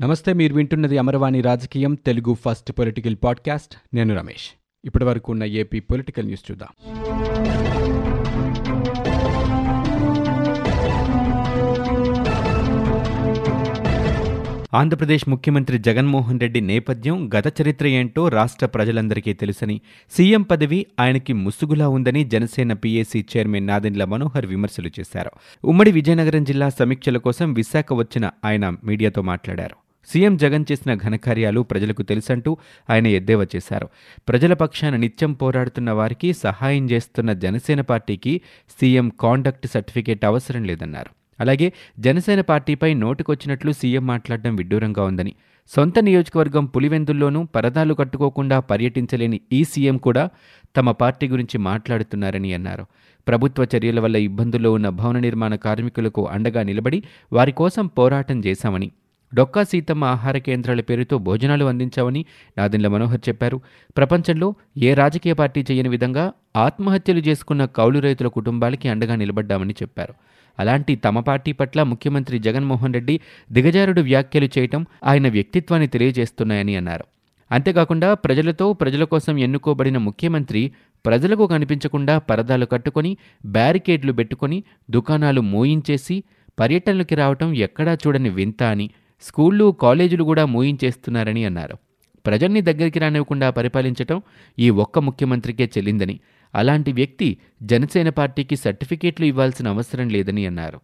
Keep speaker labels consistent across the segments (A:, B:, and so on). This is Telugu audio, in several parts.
A: నమస్తే మీరు వింటున్నది అమరవాణి రాజకీయం తెలుగు ఫస్ట్ పొలిటికల్ పాడ్కాస్ట్. నేను రమేష్. ఇప్పటి వరకు ఉన్న ఏపీ పొలిటికల్ న్యూస్ చూద్దాం. ఆంధ్రప్రదేశ్ ముఖ్యమంత్రి జగన్మోహన్ రెడ్డి నేపథ్యం గత చరిత్ర ఏంటో రాష్ట్ర ప్రజలందరికీ తెలుసని. సీఎం పదవి ఆయనకి ముసుగులా ఉందని జనసేన పీఏసీ చైర్మన్ నాదెండ్ల మనోహర్ విమర్శలు చేశారు. ఉమ్మడి విజయనగరం జిల్లా సమీక్షల కోసం విశాఖ వచ్చిన ఆయన మీడియాతో మాట్లాడారు. సీఎం జగన్ చేసిన ఘనకార్యాలు ప్రజలకు తెలుసంటూ ఆయన ఎద్దేవా చేశారు. ప్రజల పక్షాన నిత్యం పోరాడుతున్న వారికి సహాయం చేస్తున్న జనసేన పార్టీకి సీఎం కాండక్ట్ సర్టిఫికేట్ అవసరం లేదన్నారు. అలాగే జనసేన పార్టీపై నోటుకొచ్చినట్లు సీఎం మాట్లాడడం విడ్డూరంగా ఉందని. సొంత నియోజకవర్గం పులివెందుల్లోనూ పరదాలు కట్టుకోకుండా పర్యటించలేని ఈ సీఎం కూడా తమ పార్టీ గురించి మాట్లాడుతున్నారని అన్నారు. ప్రభుత్వ చర్యల వల్ల ఇబ్బందుల్లో ఉన్న భవన నిర్మాణ కార్మికులకు అండగా నిలబడి వారి కోసం పోరాటం చేశామని డొక్కా సీతమ్మ ఆహార కేంద్రాల పేరుతో భోజనాలు అందించామని నాదెండ్ల మనోహర్ చెప్పారు. ప్రపంచంలో ఏ రాజకీయ పార్టీ చేయని విధంగా ఆత్మహత్యలు చేసుకున్న కౌలు రైతుల కుటుంబాలకి అండగా నిలబడ్డామని చెప్పారు. అలాంటి తమ పార్టీ పట్ల ముఖ్యమంత్రి జగన్మోహన్ రెడ్డి దిగజారుడు వ్యాఖ్యలు చేయటం ఆయన వ్యక్తిత్వాన్ని తెలియజేస్తున్నాయని అన్నారు. అంతేకాకుండా ప్రజలతో ప్రజల కోసం ఎన్నుకోబడిన ముఖ్యమంత్రి ప్రజలకు కనిపించకుండా పరదాలు కట్టుకొని బ్యారికేడ్లు పెట్టుకొని దుకాణాలు మోయించేసి పర్యటనలకి రావటం ఎక్కడా చూడని వింత అని స్కూళ్ళు కాలేజీలు కూడా మూయించేస్తున్నారని అన్నారు. ప్రజల్ని దగ్గరికి రానివ్వకుండా పరిపాలించటం ఈ ఒక్క ముఖ్యమంత్రికే చెల్లిందని అలాంటి వ్యక్తి జనసేన పార్టీకి సర్టిఫికేట్లు ఇవ్వాల్సిన అవసరం లేదని అన్నారు.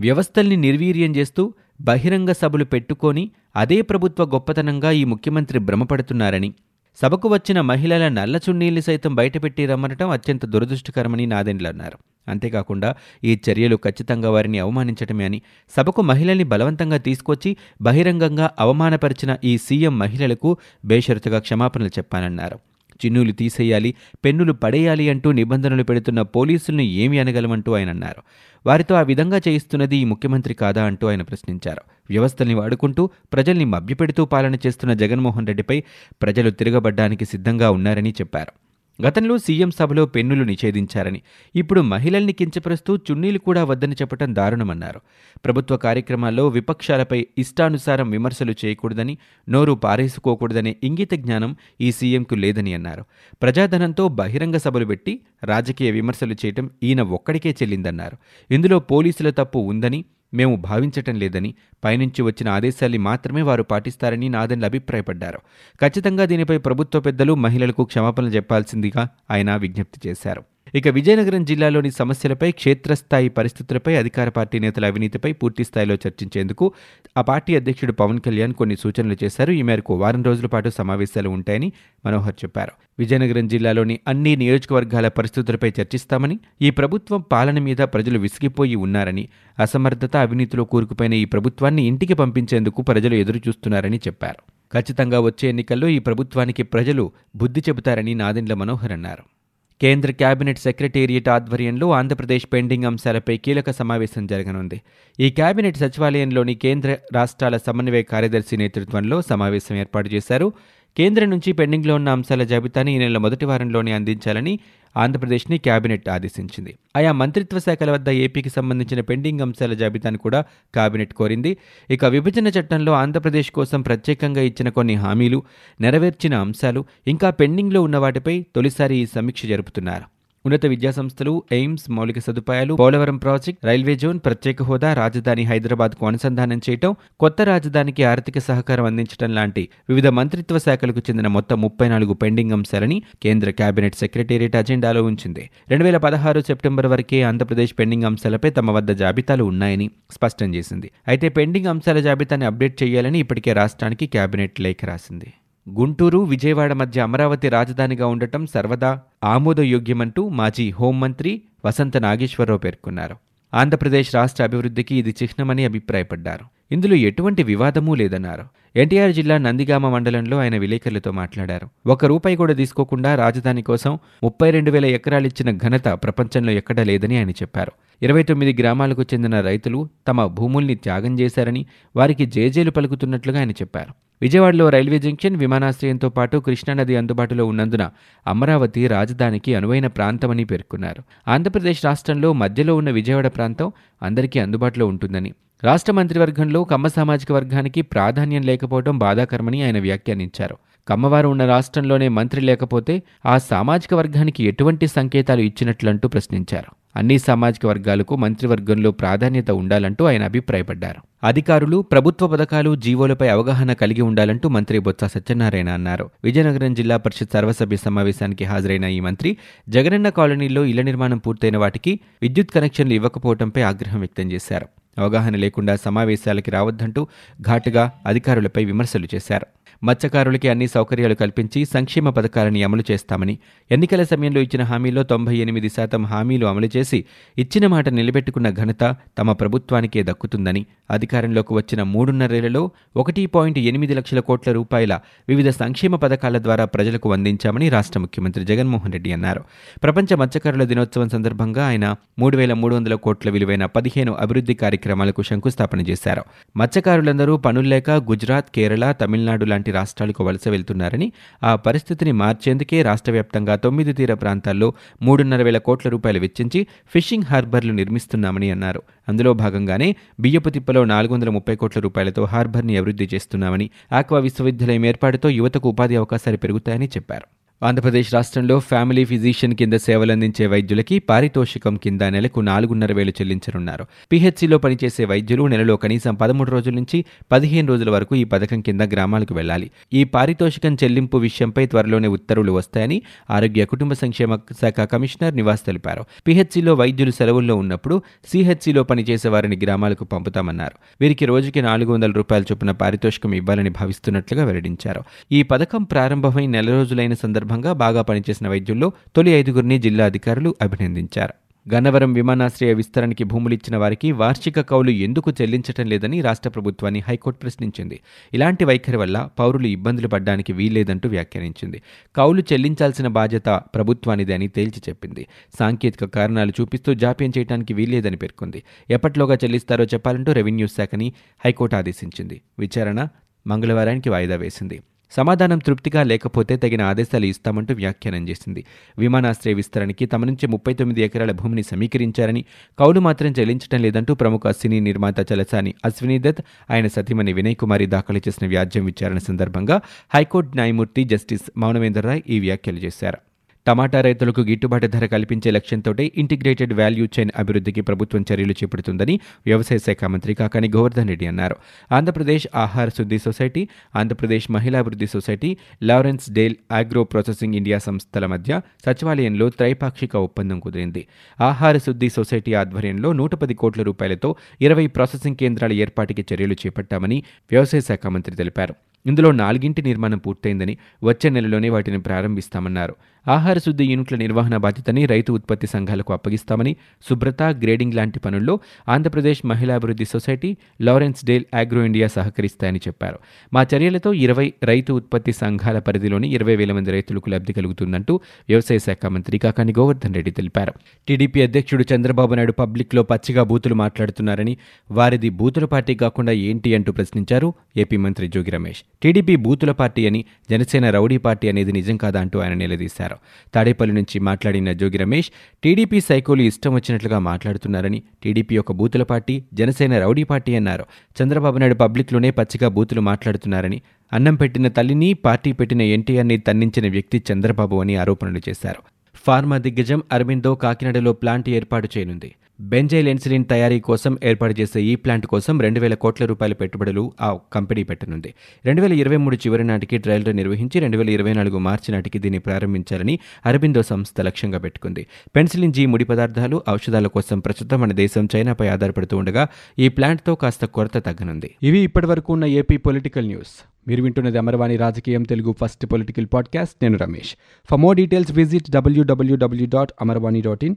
A: వ్యవస్థల్ని నిర్వీర్యం చేస్తూ బహిరంగ సభలు పెట్టుకొని అదే ప్రభుత్వ గొప్పతనంగా ఈ ముఖ్యమంత్రి భ్రమపడుతున్నారని సభకు వచ్చిన మహిళల నల్ల చున్నీల్ని సైతం బయటపెట్టి రమ్మనటం అత్యంత దురదృష్టకరమని నాదెండ్లన్నారు అన్నారు. అంతేకాకుండా ఈ చర్యలు ఖచ్చితంగా వారిని అవమానించటమే అని. సభకు మహిళల్ని బలవంతంగా తీసుకొచ్చి బహిరంగంగా అవమానపరిచిన ఈ సీఎం మహిళలకు బేషరతుగా క్షమాపణలు చెప్పానన్నారు. చిన్నులు తీసేయాలి పెన్నులు పడేయాలి అంటూ నిబంధనలు పెడుతున్న పోలీసులను ఏమి అనగలమంటూ ఆయన అన్నారు వారితో ఆ విధంగా చేయిస్తున్నది ఈ ముఖ్యమంత్రి కాదా అంటూ ఆయన ప్రశ్నించారు. వ్యవస్థల్ని వాడుకుంటూ ప్రజల్ని మభ్యపెడుతూ పాలన చేస్తున్న జగన్మోహన్ రెడ్డిపై ప్రజలు తిరగబడ్డానికి సిద్ధంగా ఉన్నారని చెప్పారు. గతంలో సీఎం సభలో పెన్నులు నిషేధించారని ఇప్పుడు మహిళల్ని కించపరుస్తూ చున్నీలు కూడా వద్దని చెప్పడం దారుణమన్నారు. ప్రభుత్వ కార్యక్రమాల్లో విపక్షాలపై ఇష్టానుసారం విమర్శలు చేయకూడదని నోరు పారేసుకోకూడదనే ఇంగిత జ్ఞానం ఈ సీఎంకు లేదని అన్నారు. ప్రజాధనంతో బహిరంగ సభలు పెట్టి రాజకీయ విమర్శలు చేయటం ఈయన ఒక్కడికే చెల్లిందన్నారు. ఇందులో పోలీసుల తప్పు ఉందని మేము భావించటం లేదని పైనుంచి వచ్చిన ఆదేశాల్ని మాత్రమే వారు పాటిస్తారని నాదన్లు అభిప్రాయపడ్డారు. ఖచ్చితంగా దీనిపై ప్రభుత్వ పెద్దలు మహిళలకు క్షమాపణలు చెప్పాల్సిందిగా ఆయన విజ్ఞప్తి చేశారు. ఇక విజయనగరం జిల్లాలోని సమస్యలపై క్షేత్రస్థాయి పరిస్థితులపై అధికార పార్టీ నేతల అవినీతిపై పూర్తి స్థాయిలో చర్చించేందుకు ఆ పార్టీ అధ్యక్షుడు పవన్ కళ్యాణ్ కొన్ని సూచనలు చేశారు. ఈ మేరకు వారం రోజుల పాటు సమావేశాలు ఉంటాయని మనోహర్ చెప్పారు. విజయనగరం జిల్లాలోని అన్ని నియోజకవర్గాల పరిస్థితులపై చర్చిస్తామని ఈ ప్రభుత్వం పాలన మీద ప్రజలు విసిగిపోయి ఉన్నారని అసమర్థత అవినీతిలో కూరుకుపోయిన ఈ ప్రభుత్వాన్ని ఇంటికి పంపించేందుకు ప్రజలు ఎదురుచూస్తున్నారని చెప్పారు. ఖచ్చితంగా వచ్చే ఎన్నికల్లో ఈ ప్రభుత్వానికి ప్రజలు బుద్ధి చెబుతారని నాదెండ్ల మనోహర్ అన్నారు. కేంద్ర కేబినెట్ సెక్రటేరియట్ ఆధ్వర్యంలో ఆంధ్రప్రదేశ్ పెండింగ్ అంశాలపై కీలక సమావేశం జరగనుంది. ఈ కేబినెట్ సచివాలయంలోని కేంద్ర రాష్ట్రాల సమన్వయ కార్యదర్శి నేతృత్వంలో సమావేశం ఏర్పాటు చేశారు. కేంద్రం నుంచి పెండింగ్లో ఉన్న అంశాల జాబితాని ఈ నెల మొదటి వారంలోనే అందించాలని ఆంధ్రప్రదేశ్ని కేబినెట్ ఆదేశించింది. ఆయా మంత్రిత్వ శాఖల వద్ద ఏపీకి సంబంధించిన పెండింగ్ అంశాల జాబితాను కూడా కేబినెట్ కోరింది. ఇక విభజన చట్టంలో ఆంధ్రప్రదేశ్ కోసం ప్రత్యేకంగా ఇచ్చిన కొన్ని హామీలు నెరవేర్చిన అంశాలు ఇంకా పెండింగ్లో ఉన్న వాటిపై తొలిసారి ఈ సమీక్ష జరుపుతున్నారు. ఉన్నత విద్యాసంస్థలు ఎయిమ్స్ మౌలిక సదుపాయాలు పోలవరం ప్రాజెక్ట్ రైల్వే జోన్ ప్రత్యేక హోదా రాజధాని హైదరాబాద్కు అనుసంధానం చేయటం కొత్త రాజధానికి ఆర్థిక సహకారం అందించడం లాంటి వివిధ మంత్రిత్వ శాఖలకు చెందిన మొత్తం ముప్పై నాలుగు పెండింగ్ అంశాలని కేంద్ర కేబినెట్ సెక్రటేరియట్ అజెండాలో ఉంచింది. రెండు వేల పదహారు సెప్టెంబర్ వరకే ఆంధ్రప్రదేశ్ పెండింగ్ అంశాలపై తమ వద్ద జాబితాలు ఉన్నాయని స్పష్టం చేసింది. అయితే పెండింగ్ అంశాల జాబితాని అప్డేట్ చేయాలని ఇప్పటికే రాష్ట్రానికి కేబినెట్ లేఖ రాసింది. గుంటూరు విజయవాడ మధ్య అమరావతి రాజధానిగా ఉండటం సర్వదా ఆమోదయోగ్యమంటూ మాజీ హోంమంత్రి వసంత నాగేశ్వరరావు పేర్కొన్నారు. ఆంధ్రప్రదేశ్ రాష్ట్ర అభివృద్ధికి ఇది చిహ్నమని అభిప్రాయపడ్డారు. ఇందులో ఎటువంటి వివాదమూ లేదన్నారు. ఎన్టీఆర్ జిల్లా నందిగామ మండలంలో ఆయన విలేకరులతో మాట్లాడారు. ఒక రూపాయి కూడా తీసుకోకుండా రాజధాని కోసం ముప్పై రెండు వేల ఎకరాలిచ్చిన ఘనత ప్రపంచంలో ఎక్కడా లేదని ఆయన చెప్పారు. ఇరవై తొమ్మిది గ్రామాలకు చెందిన రైతులు తమ భూముల్ని త్యాగం చేశారని వారికి జేజేలు పలుకుతున్నట్లుగా ఆయన చెప్పారు. విజయవాడలో రైల్వే జంక్షన్ విమానాశ్రయంతో పాటు కృష్ణానది అందుబాటులో ఉన్నందున అమరావతి రాజధానికి అనువైన ప్రాంతమని పేర్కొన్నారు. ఆంధ్రప్రదేశ్ రాష్ట్రంలో మధ్యలో ఉన్న విజయవాడ ప్రాంతం అందరికీ అందుబాటులో ఉంటుందని రాష్ట్ర మంత్రివర్గంలో కమ్మ సామాజిక వర్గానికి ప్రాధాన్యం లేకపోవడం బాధాకరమని ఆయన వ్యాఖ్యానించారు. కమ్మవారు ఉన్న రాష్ట్రంలోనే మంత్రి లేకపోతే ఆ సామాజిక వర్గానికి ఎటువంటి సంకేతాలు ఇచ్చినట్లంటూ ప్రశ్నించారు. అన్ని సామాజిక వర్గాలకు మంత్రివర్గంలో ప్రాధాన్యత ఉండాలంటూ ఆయన అభిప్రాయపడ్డారు. అధికారులు ప్రభుత్వ పథకాలు జీవోలపై అవగాహన కలిగి ఉండాలంటూ మంత్రి బొత్స సత్యనారాయణ అన్నారు. విజయనగరం జిల్లా పరిషత్ సర్వసభ్య సమావేశానికి హాజరైన ఈ మంత్రి జగనన్న కాలనీలో ఇళ్ళ నిర్మాణం పూర్తయిన వాటికి విద్యుత్ కనెక్షన్లు ఇవ్వకపోవడంపై ఆగ్రహం వ్యక్తం చేశారు. అవగాహన లేకుండా సమావేశాలకి రావద్దంటూ ఘాటుగా అధికారులపై విమర్శలు చేశారు. మత్స్యకారులకి అన్ని సౌకర్యాలు కల్పించి సంక్షేమ పథకాలని అమలు చేస్తామని ఎన్నికల సమయంలో ఇచ్చిన హామీలో తొంభై ఎనిమిది శాతం హామీలు అమలు చేసి ఇచ్చిన మాట నిలబెట్టుకున్న ఘనత తమ ప్రభుత్వానికే దక్కుతుందని అధికారంలోకి వచ్చిన మూడున్నరేళ్ళలో ఒకటి పాయింట్ ఎనిమిది లక్షల కోట్ల రూపాయల వివిధ సంక్షేమ పథకాల ద్వారా ప్రజలకు అందించామని రాష్ట్ర ముఖ్యమంత్రి జగన్మోహన్ రెడ్డి అన్నారు. ప్రపంచ మత్స్యకారుల దినోత్సవం సందర్భంగా ఆయన మూడు వేల మూడు వందల కోట్ల విలువైన పదిహేను అభివృద్ధి కార్యక్రమాలకు శంకుస్థాపన చేశారు. మత్స్యకారులందరూ పనుల్లేక గుజరాత్ కేరళ తమిళనాడు లాంటి రాష్ట్రాలకు వలస వెళ్తున్నారని ఆ పరిస్థితిని మార్చేందుకే రాష్ట్ర వ్యాప్తంగా తొమ్మిది తీర ప్రాంతాల్లో మూడున్నర వేల కోట్ల రూపాయలు వెచ్చించి ఫిషింగ్ హార్బర్లు నిర్మిస్తున్నామని అన్నారు. అందులో భాగంగానే బియ్యపు తిప్పలో నాలుగు వందల ముప్పై కోట్ల రూపాయలతో హార్బర్ని అభివృద్ధి చేస్తున్నామని ఆక్వా విశ్వవిద్యాలయం ఏర్పాటుతో యువతకు ఉపాధి అవకాశాలు పెరుగుతాయని చెప్పారు. ఆంధ్రప్రదేశ్ రాష్ట్రంలో ఫ్యామిలీ ఫిజిషియన్ కింద సేవలందించే వైద్యులకి పారితోషికం కింద నెలకు నాలుగున్నర వేలు చెల్లించనున్నారు. పీహెచ్సీలో పనిచేసే వైద్యులు నెలలో కనీసం పదమూడు రోజుల నుంచి పదిహేను రోజుల వరకు ఈ పథకం కింద గ్రామాలకు వెళ్ళాలి ఈ పారితోషికం చెల్లింపు విషయంపై త్వరలోనే ఉత్తర్వులు వస్తాయని ఆరోగ్య కుటుంబ సంక్షేమ శాఖ కమిషనర్ నివాస్ తెలిపారు. పీహెచ్సీలో వైద్యులు సెలవుల్లో ఉన్నప్పుడు సిహెచ్సీలో పనిచేసే వారిని గ్రామాలకు పంపుతామన్నారు. వీరికి రోజుకి నాలుగు వందల రూపాయల చొప్పున పారితోషికం ఇవ్వాలని భావిస్తున్నట్లుగా వెల్లడించారు. ఈ పథకం ప్రారంభమై నెల రోజులైన సందర్భంగా బాగా పనిచేసిన వైద్యుల్లో తొలి ఐదుగురిని జిల్లా అధికారులు అభినందించారు. గన్నవరం విమానాశ్రయ విస్తరణకి భూములిచ్చిన వారికి వార్షిక కౌలు ఎందుకు చెల్లించటం లేదని రాష్ట్ర ప్రభుత్వాన్ని హైకోర్టు ప్రశ్నించింది. ఇలాంటి వైఖరి వల్ల పౌరులు ఇబ్బందులు పడ్డానికి వీల్లేదంటూ వ్యాఖ్యానించింది. కౌలు చెల్లించాల్సిన బాధ్యత ప్రభుత్వానిదే అని తేల్చి చెప్పింది. సాంకేతిక కారణాలు చూపిస్తూ జాప్యం చేయడానికి వీల్లేదని పేర్కొంది. ఎప్పట్లోగా చెల్లిస్తారో చెప్పాలంటూ రెవెన్యూ శాఖని హైకోర్టు ఆదేశించింది. విచారణ మంగళవారానికి వాయిదా వేసింది. సమాధానం తృప్తిగా లేకపోతే తగిన ఆదేశాలు ఇస్తామంటూ వ్యాఖ్యానం చేసింది. విమానాశ్రయ విస్తరణకి తమ నుంచి ముప్పై తొమ్మిది ఎకరాల భూమిని సమీకరించారని కౌలు మాత్రం చెల్లించడం లేదంటూ ప్రముఖ సినీ నిర్మాత చలసాని అశ్విని దత్ ఆయన సతీమణి వినయ్ కుమారి దాఖలు చేసిన వ్యాజ్యం విచారణ సందర్భంగా హైకోర్టు న్యాయమూర్తి జస్టిస్ మౌనవేందర్ రాయ్ ఈ వ్యాఖ్యలు చేశారు. టమాటా రైతులకు గిట్టుబాటు ధర కల్పించే లక్ష్యంతో ఇంటిగ్రేటెడ్ వాల్యూ చైన్ అభివృద్ధికి ప్రభుత్వం చర్యలు చేపడుతుందని వ్యవసాయ శాఖ మంత్రి కాకాని గోవర్ధన్ రెడ్డి అన్నారు. ఆంధ్రప్రదేశ్ ఆహార శుద్ధి society Andhra Pradesh మహిళాభివృద్ధి society Lawrence Dale agro processing India సంస్థల మధ్య సచివాలయంలో త్రైపాక్షిక ఒప్పందం కుదిరింది. ఆహార శుద్ధి సొసైటీ ఆధ్వర్యంలో నూట పది కోట్ల రూపాయలతో ఇరవై ప్రాసెసింగ్ కేంద్రాల ఏర్పాటుకి చర్యలు చేపట్టామని వ్యవసాయ శాఖ మంత్రి తెలిపారు. ఇందులో నాలుగింటి నిర్మాణం పూర్తయిందని వచ్చే నెలలోనే వాటిని ప్రారంభిస్తామన్నారు. ఆహార శుద్ధి యూనిట్ల నిర్వహణ బాధ్యతని రైతు ఉత్పత్తి సంఘాలకు అప్పగిస్తామని శుభ్రత గ్రేడింగ్ లాంటి పనుల్లో Andhra Pradesh మహిళాభివృద్ధి society Lawrence Dale agro India సహకరిస్తాయని చెప్పారు. మా చర్యలతో ఇరవై రైతు ఉత్పత్తి సంఘాల పరిధిలోని ఇరవై వేల మంది రైతులకు లబ్ధి కలుగుతుందంటూ వ్యవసాయ శాఖ మంత్రి కాకాని గోవర్ధన్ రెడ్డి తెలిపారు. టీడీపీ అధ్యక్షుడు చంద్రబాబు నాయుడు పబ్లిక్లో పచ్చిగా బూతులు మాట్లాడుతున్నారని వారిది బూతుల పార్టీ కాకుండా ఏంటి అంటూ ప్రశ్నించారు ఏపీ మంత్రి జోగి రమేష్. టీడీపీ బూతుల పార్టీ అని జనసేన రౌడీ పార్టీ అనేది నిజం కాదా అంటూ ఆయన నిలదీశారు. తాడేపల్లి నుంచి మాట్లాడిన జోగి రమేష్ టీడీపీ సైకోలు ఇష్టం వచ్చినట్లుగా మాట్లాడుతున్నారని టీడీపీ ఒక బూతుల పార్టీ జనసేన రౌడీ పార్టీ అన్నారు. చంద్రబాబు నాయుడు పబ్లిక్లోనే పచ్చిగా బూతులు మాట్లాడుతున్నారని అన్నం పెట్టిన తల్లిని పార్టీ పెట్టిన ఎన్టీఆర్ని తన్నించిన వ్యక్తి చంద్రబాబు అని ఆరోపణలు చేశారు. ఫార్మా దిగ్గజం అరవిందో కాకినాడలో ప్లాంట్ ఏర్పాటు చేయనుంది. బెంజైల్ ఇన్సులిన్ తయారీ కోసం ఏర్పాటు చేసే ఈ ప్లాంట్ కోసం రెండు వేల కోట్ల రూపాయల పెట్టుబడులు ఆ కంపెనీ పెట్టనుంది. రెండు వేల ఇరవై మూడు చివరి నాటికి ట్రయల్ రన్ నిర్వహించి రెండు వేల ఇరవై నాలుగు మార్చి నాటికి దీన్ని ప్రారంభించాలని అరబిందో సంస్థ లక్ష్యంగా పెట్టుకుంది. పెన్సిలిన్ జీ ముడి పదార్థాలు ఔషధాల కోసం ప్రస్తుతం మన దేశం చైనాపై ఆధారపడుతూ ఉండగా ఈ ప్లాంట్తో కాస్త కొరత తగ్గనుంది. ఇవి ఇప్పటివరకు ఉన్న ఏపీ పొలిటికల్ న్యూస్. మీరు వింటున్నది అమరవాణి రాజకీయం తెలుగు ఫస్ట్ పొలిటికల్ పాడ్కాస్ట్. నేను Ramesh. For more details visit WWW dot Amarvani dot in.